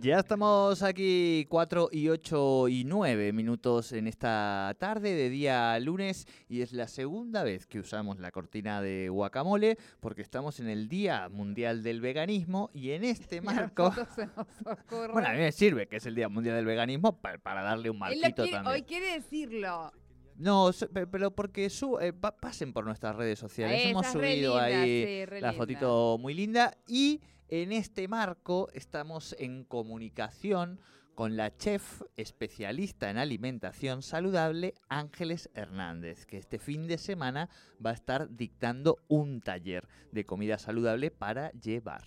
Ya estamos aquí 4 y 8 y 9 minutos en esta tarde de día lunes y es la segunda vez que usamos la cortina de guacamole porque estamos en el Día Mundial del Veganismo y en este marco... bueno, a mí me sirve que es el Día Mundial del Veganismo para, darle un marquito también. Hoy quiere decirlo. No, pero porque su, eh, pasen por nuestras redes sociales. Hemos subido ahí la fotito muy linda y en este marco estamos en comunicación con la chef especialista en alimentación saludable Ángeles Hernández, que este fin de semana va a estar dictando un taller de comida saludable para llevar.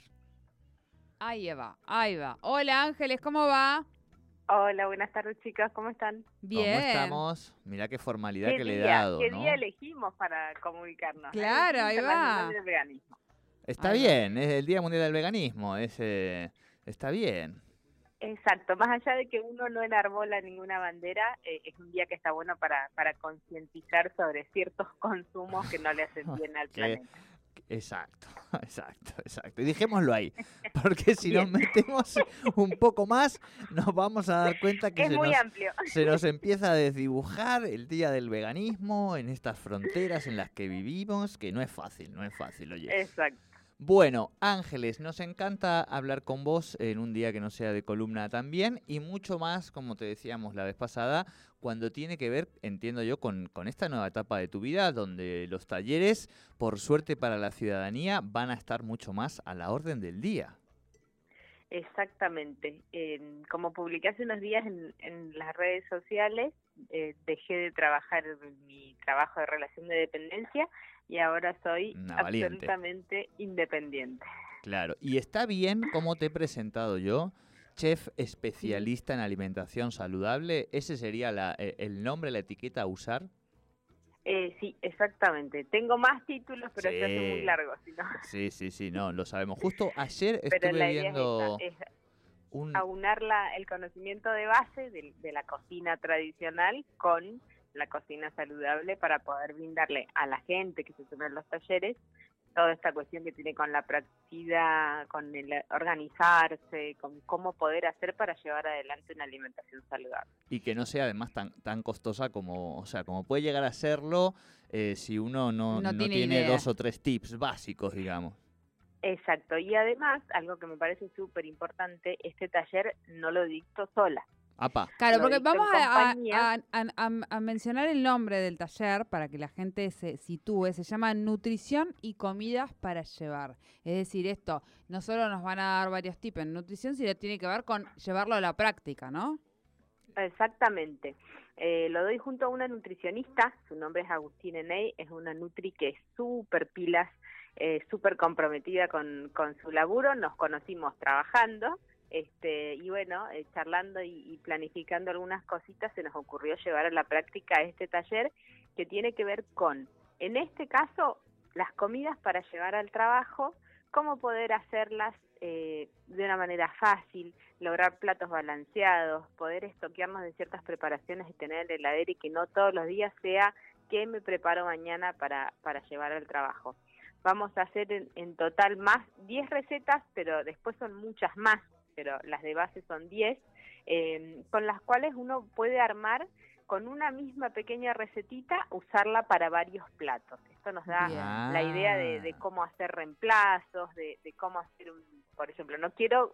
Ahí va, ahí va. Hola Ángeles, ¿cómo va? Hola, buenas tardes chicas, ¿cómo están? Bien. ¿Cómo estamos? Mira qué formalidad que le he dado. ¿Qué día elegimos para comunicarnos? Claro, ahí va. Está bien, es el Día Mundial del Veganismo, es, eh, está bien. Exacto, más allá de que uno no enarbola ninguna bandera, eh, es un día que está bueno para, para concientizar sobre ciertos consumos que no le hacen bien al planeta. Exacto, exacto, exacto. Y dejémoslo ahí, porque si nos metemos un poco más, nos vamos a dar cuenta que se, nos, se nos empieza a desdibujar el día del veganismo en estas fronteras en las que vivimos, que no es fácil, no es fácil, oye. Exacto. Bueno, Ángeles, nos encanta hablar con vos en un día que no sea de columna también y mucho más, como te decíamos la vez pasada, cuando tiene que ver, entiendo yo, con, con esta nueva etapa de tu vida, donde los talleres, por suerte para la ciudadanía, van a estar mucho más a la orden del día. Exactamente. como publiqué hace unos días en, las redes sociales, eh, dejé de trabajar mi trabajo de relación de dependencia y ahora soy absolutamente independiente. Claro, y está bien como te he presentado yo, chef especialista en alimentación saludable, ¿ese sería la, e, el nombre, la etiqueta a usar? Eh, sí, exactamente. Tengo más títulos, pero sí. se muy largo. Sí, sí, sí, no, lo sabemos. Justo ayer estuve viendo... aunar el conocimiento de base de la cocina tradicional con la cocina saludable para poder brindarle a la gente que se sube en los talleres toda esta cuestión que tiene con la practicidad, con el organizarse, con cómo poder hacer para llevar adelante una alimentación saludable. Y que no sea además tan, tan costosa como, o sea, como puede llegar a serlo eh, si uno no, no, tiene, dos o tres tips básicos, digamos. Exacto, y además, algo que me parece súper importante, este taller no lo dicto sola. Claro, porque vamos a, mencionar el nombre del taller para que la gente se sitúe. Se llama Nutrición y Comidas para Llevar. Es decir, esto no solo nos van a dar varios tipos en nutrición, sino tiene que ver con llevarlo a la práctica, ¿no? Exactamente. Eh, lo doy junto a una nutricionista, su nombre es Agustín Eney, es una nutri que es súper pilas, eh, súper comprometida con, con su laburo. Nos conocimos trabajando este, y bueno, eh, charlando y, planificando algunas cositas, se nos ocurrió llevar a la práctica este taller que tiene que ver con, en este caso, las comidas para llevar al trabajo, cómo poder hacerlas eh, de una manera fácil, lograr platos balanceados, poder estoquearnos de ciertas preparaciones y tener el heladero y que no todos los días sea qué me preparo mañana para, para llevar al trabajo. Vamos a hacer en, en total más 10 recetas, pero después son muchas más pero las de base son 10, eh, con las cuales uno puede armar con una misma pequeña recetita, usarla para varios platos. Esto nos da la idea de, cómo hacer reemplazos, de, de cómo hacer un, por ejemplo, no quiero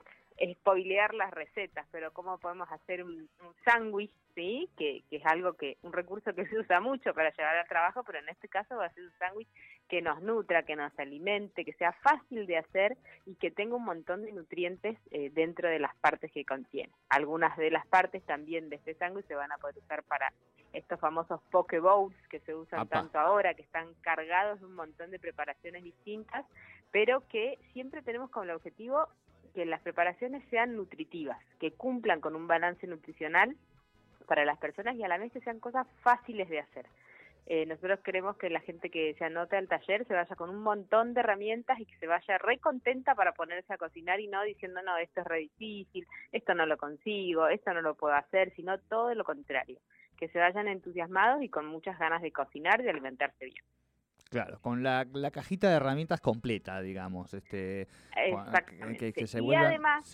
spoilear las recetas, pero cómo podemos hacer un, un sándwich, ¿sí? Que, que, es algo que, un recurso que se usa mucho para llevar al trabajo, pero en este caso va a ser un sándwich que nos nutra, que nos alimente, que sea fácil de hacer y que tenga un montón de nutrientes eh, dentro de las partes que contiene. Algunas de las partes también de este sándwich se van a poder usar para estos famosos poke bowls que se usan tanto ahora, que están cargados de un montón de preparaciones distintas, pero que siempre tenemos como el objetivo que las preparaciones sean nutritivas, que cumplan con un balance nutricional para las personas y a la vez que sean cosas fáciles de hacer. Eh, nosotros queremos que la gente que se anote al taller se vaya con un montón de herramientas y que se vaya re contenta para ponerse a cocinar y no diciendo, no, esto es re difícil, esto no lo consigo, esto no lo puedo hacer, sino todo lo contrario, que se vayan entusiasmados y con muchas ganas de cocinar y de alimentarse bien. Claro, con la, cajita de herramientas completa, digamos. Este, Exactamente. y además,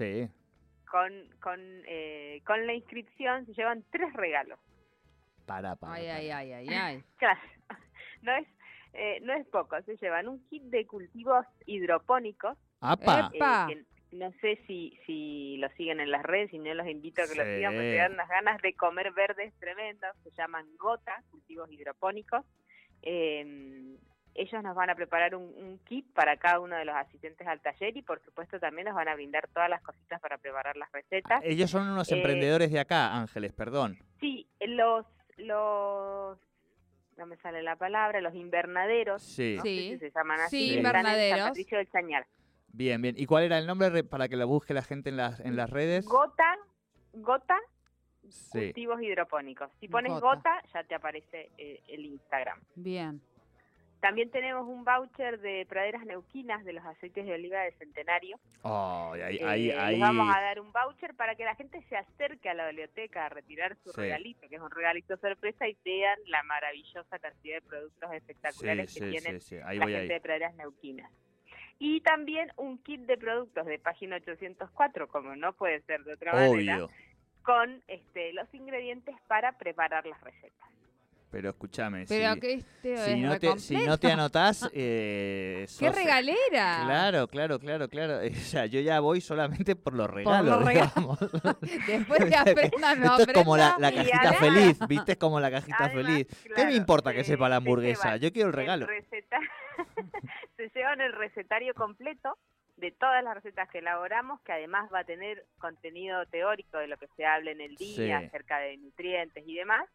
con, con, eh, con la inscripción se llevan tres regalos. Para, para. Ay, ay, ay, ay, ay. Claro, no es, eh, no es poco. Se llevan un kit de cultivos hidropónicos. ¡Apa! Eh, no sé si, si lo siguen en las redes, y no los invito a que lo sigan, porque dan unas ganas de comer verdes tremendos. Se llaman Gota, cultivos hidropónicos. Eh, ellos nos van a preparar un, kit para cada uno de los asistentes al taller y por supuesto también nos van a brindar todas las cositas para preparar las recetas. Ellos son unos eh, emprendedores de acá, Ángeles, perdón. Sí, los, los no me sale la palabra, los invernaderos, sí. sí. se llaman así, sí, invernaderos. Patricio del Chañar. Bien, bien. ¿Y cuál era el nombre para que lo busque la gente en las, en las redes? Gota, Gota cultivos hidropónicos. Si pones gota. ya te aparece eh, el Instagram. Bien. También tenemos un voucher de praderas neuquinas de los aceites de oliva de centenario. Oh, ahí, ahí, eh, vamos a dar un voucher para que la gente se acerque a la biblioteca a retirar su regalito, que es un regalito sorpresa, y vean la maravillosa cantidad de productos espectaculares que tienen la gente de praderas neuquinas. Y también un kit de productos de página 804, como no puede ser de otra manera, con este, los ingredientes para preparar las recetas. Pero escúchame, si, no te, si, no te, anotás... Eh, ¡Qué regalera! Claro, claro, claro, claro. O sea, yo ya voy solamente por los regalos, digamos. Después te aprendan, Esto es como la, cajita feliz, ¿viste? Es como la cajita feliz. ¿Qué me importa que sepa la hamburguesa? Yo quiero el regalo. se llevan el recetario completo de todas las recetas que elaboramos, que además va a tener contenido teórico de lo que se habla en el día, acerca de nutrientes y demás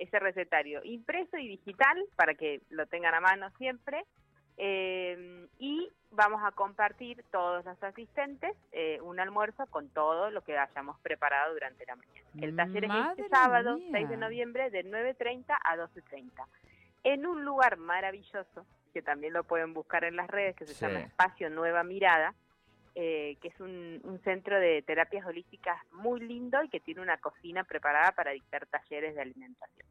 ese recetario impreso y digital para que lo tengan a mano siempre. Eh, y vamos a compartir todos los asistentes eh, un almuerzo con todo lo que hayamos preparado durante la mañana. El taller es este sábado, 6 de noviembre, de 9.30 a 12.30. En un lugar maravilloso, que también lo pueden buscar en las redes, que se llama Espacio Nueva Mirada, eh, que es un, un, centro de terapias holísticas muy lindo y que tiene una cocina preparada para dictar talleres de alimentación.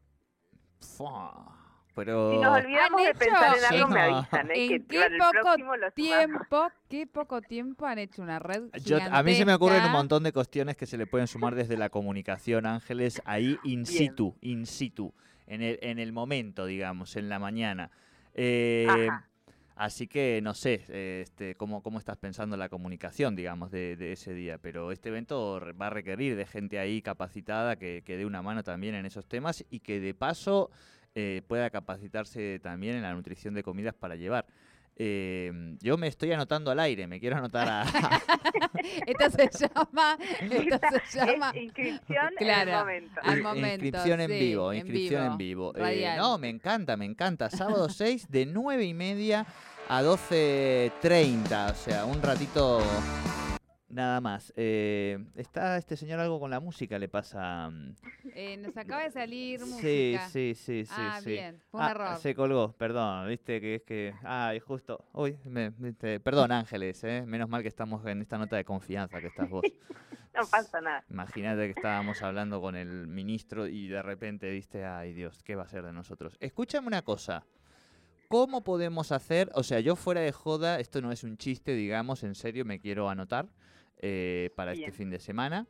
Pero... Si nos olvidamos de pensar en algo, me avisan. ¿eh? ¿En qué poco tiempo, qué poco tiempo han hecho una red A mí se me ocurren un montón de cuestiones que se le pueden sumar desde la comunicación, Ángeles, ahí in situ, in situ, en el, en el momento, digamos, en la mañana. Eh, Así que no sé este, cómo, cómo estás pensando la comunicación, digamos, de, ese día. Pero este evento va a requerir de gente ahí capacitada que, que dé una mano también en esos temas y que de paso eh, pueda capacitarse también en la nutrición de comidas para llevar. Eh, yo me estoy anotando al aire, me quiero anotar a... esta se llama... Esta se llama... inscripción claro, momento. Al momento. Inscripción en vivo, inscripción en vivo. Eh, no, me encanta, me encanta. Sábado 6 de 9 y media a 12.30, o sea, un ratito nada más. Eh, ¿Está este señor algo con la música? ¿Le pasa...? Mm? Eh, nos acaba de salir música. Sí, sí, sí, sí. Ah, sí. bien, fue un ah, error. Se colgó, perdón, viste que es que... Ay, justo... Uy, me, perdón Ángeles, eh, menos mal que estamos en esta nota de confianza que estás vos. no pasa nada. Imagínate que estábamos hablando con el ministro y de repente diste, ay Dios, ¿qué va a ser de nosotros? Escúchame una cosa. ¿Cómo podemos hacer? O sea, yo fuera de joda, esto no es un chiste, digamos, en serio me quiero anotar eh, para este fin de semana.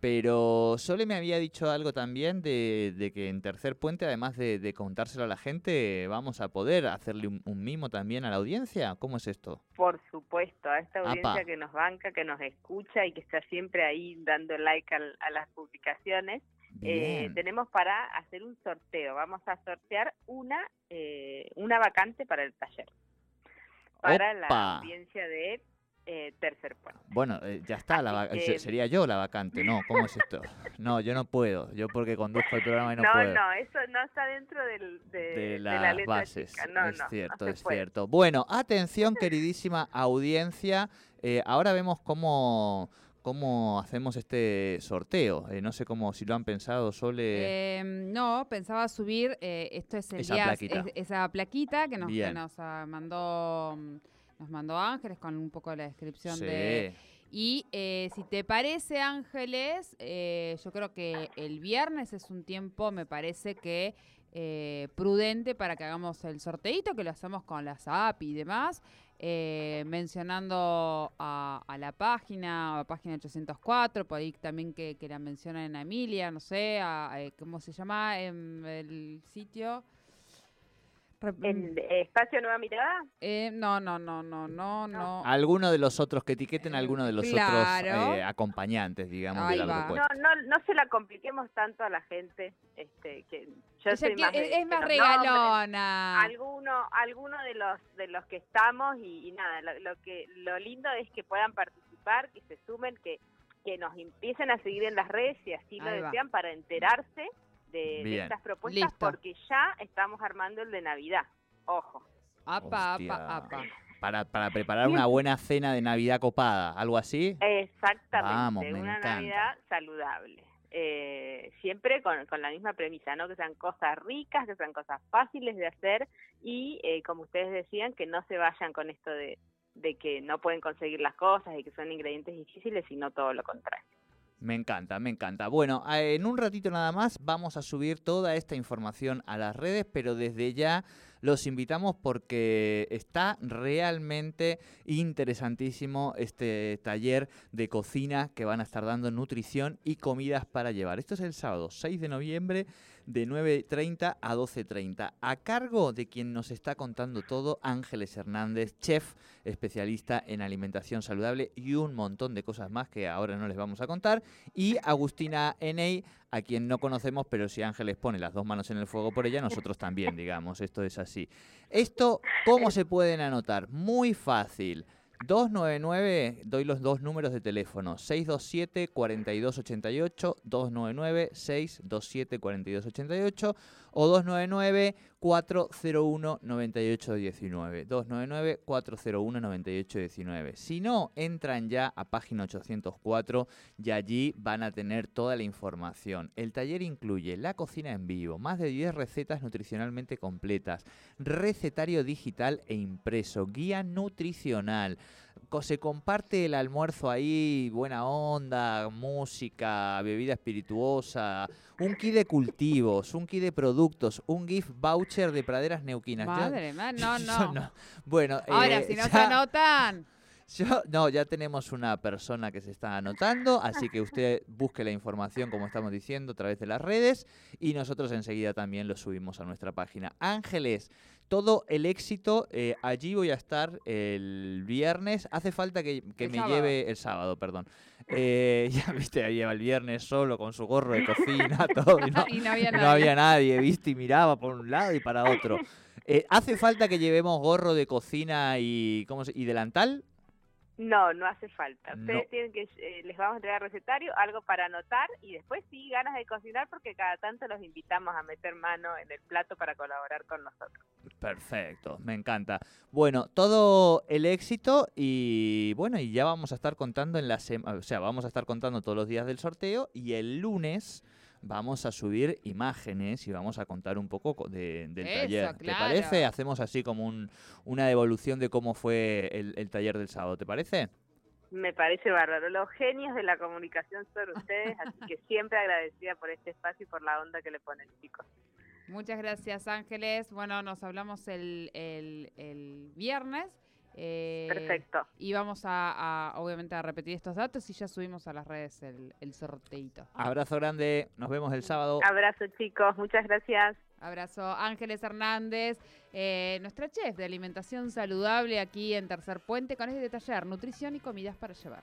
Pero Sole me había dicho algo también de, que en Tercer Puente, además de, contárselo a la gente, vamos a poder hacerle un, mimo también a la audiencia. ¿Cómo es esto? Por supuesto, a esta audiencia que nos banca, que nos escucha y que está siempre ahí dando like a las publicaciones. Eh, tenemos para hacer un sorteo. Vamos a sortear una, eh, una vacante para el taller. Para la audiencia de eh, tercer puente. Bueno, ya está, la sería yo la vacante, ¿no? ¿Cómo es esto? No, yo no puedo, yo porque conduzco el programa y no, puedo. No, no, eso no está dentro del, de, las la bases. No, es cierto, es cierto. Bueno, atención, queridísima audiencia. ahora vemos cómo cómo hacemos este sorteo. Eh, no sé cómo, si lo han pensado, Sole. Em, no, pensaba subir, eh, esto es el esa plaquita. esa plaquita que nos, nos ah, mandó nos mandó Ángeles con un poco la descripción de... Y eh, si te parece, Ángeles, yo creo que el viernes es un tiempo, me parece que prudente para que hagamos el sorteito, que lo hacemos con las app y demás. Eh, mencionando a, la página, a página 804, por ahí también que, la mencionan en Emilia, no sé, eh, ¿cómo se llama en el sitio? ¿En Espacio Nueva Mirada? Eh, no, no, no, no, no, no. Alguno de los otros, que etiqueten a alguno de los otros eh, acompañantes, digamos, de la no, no, no se la compliquemos tanto a la gente. Este, que yo es, más regalona. alguno, alguno de los de los que estamos y, nada, lo, que lo lindo es que puedan participar, que se sumen, que que nos empiecen a seguir en las redes si así lo desean para enterarse de, estas propuestas porque ya estamos armando el de Navidad. Ojo. Apa, apa, apa. Para, para preparar una buena cena de Navidad copada, ¿algo así? Exactamente, una Navidad saludable. Eh, siempre con, con, la misma premisa, ¿no? Que sean cosas ricas, que sean cosas fáciles de hacer y, eh, como ustedes decían, que no se vayan con esto de, de que no pueden conseguir las cosas y que son ingredientes difíciles, sino todo lo contrario. Me encanta, me encanta. Bueno, en un ratito nada más vamos a subir toda esta información a las redes, pero desde ya los invitamos porque está realmente interesantísimo este taller de cocina que van a estar dando nutrición y comidas para llevar. Esto es el sábado 6 de noviembre de 9.30 a 12.30, a cargo de quien nos está contando todo, Ángeles Hernández, chef, especialista en alimentación saludable y un montón de cosas más que ahora no les vamos a contar, y Agustina Eney, a quien no conocemos, pero si Ángeles pone las dos manos en el fuego por ella, nosotros también, digamos, esto es así. Esto, ¿cómo se pueden anotar? Muy fácil. 299, doy los dos números de teléfono, 627-4288, 299-627-4288 o 299-401-9819. 299-401-9819. Si no, entran ya a página 804 y allí van a tener toda la información. El taller incluye la cocina en vivo, más de 10 recetas nutricionalmente completas, recetario digital e impreso, guía nutricional se comparte el almuerzo ahí, buena onda, música, bebida espirituosa, un kit de cultivos, un kit de productos, un gift voucher de praderas neuquinas. Madre mía, no, no. Bueno, ahora eh, si no se anotan. Yo, no, ya tenemos una persona que se está anotando, así que usted busque la información, como estamos diciendo, a través de las redes y nosotros enseguida también lo subimos a nuestra página. Ángeles, todo el éxito. Eh, allí voy a estar el viernes. Hace falta que, me lleve el sábado, perdón. Eh, ya viste, ahí lleva el viernes solo con su gorro de cocina, todo. Y no, había, nadie. viste, y miraba por un lado y para otro. Eh, ¿Hace falta que llevemos gorro de cocina y, ¿cómo se, y delantal? No, no hace falta. Ustedes tienen que, eh, les vamos a entregar recetario, algo para anotar y después sí ganas de cocinar porque cada tanto los invitamos a meter mano en el plato para colaborar con nosotros. Perfecto, me encanta. Bueno, todo el éxito y bueno, y ya vamos a estar contando en la semana, o sea, vamos a estar contando todos los días del sorteo y el lunes vamos a subir imágenes y vamos a contar un poco del taller. ¿Te parece? Hacemos así como un, una devolución de cómo fue el, taller del sábado, ¿te parece? Me parece bárbaro. Los genios de la comunicación son ustedes, así que siempre agradecida por este espacio y por la onda que le ponen, chicos. Muchas gracias, Ángeles. Bueno, nos hablamos el, el, el viernes. Eh, Perfecto. Y vamos a, obviamente, a repetir estos datos y ya subimos a las redes el, el sorteito. Abrazo grande, nos vemos el sábado. Abrazo, chicos, muchas gracias. Abrazo. Ángeles Hernández, eh, nuestra chef de alimentación saludable aquí en Tercer Puente con este taller, nutrición y comidas para llevar.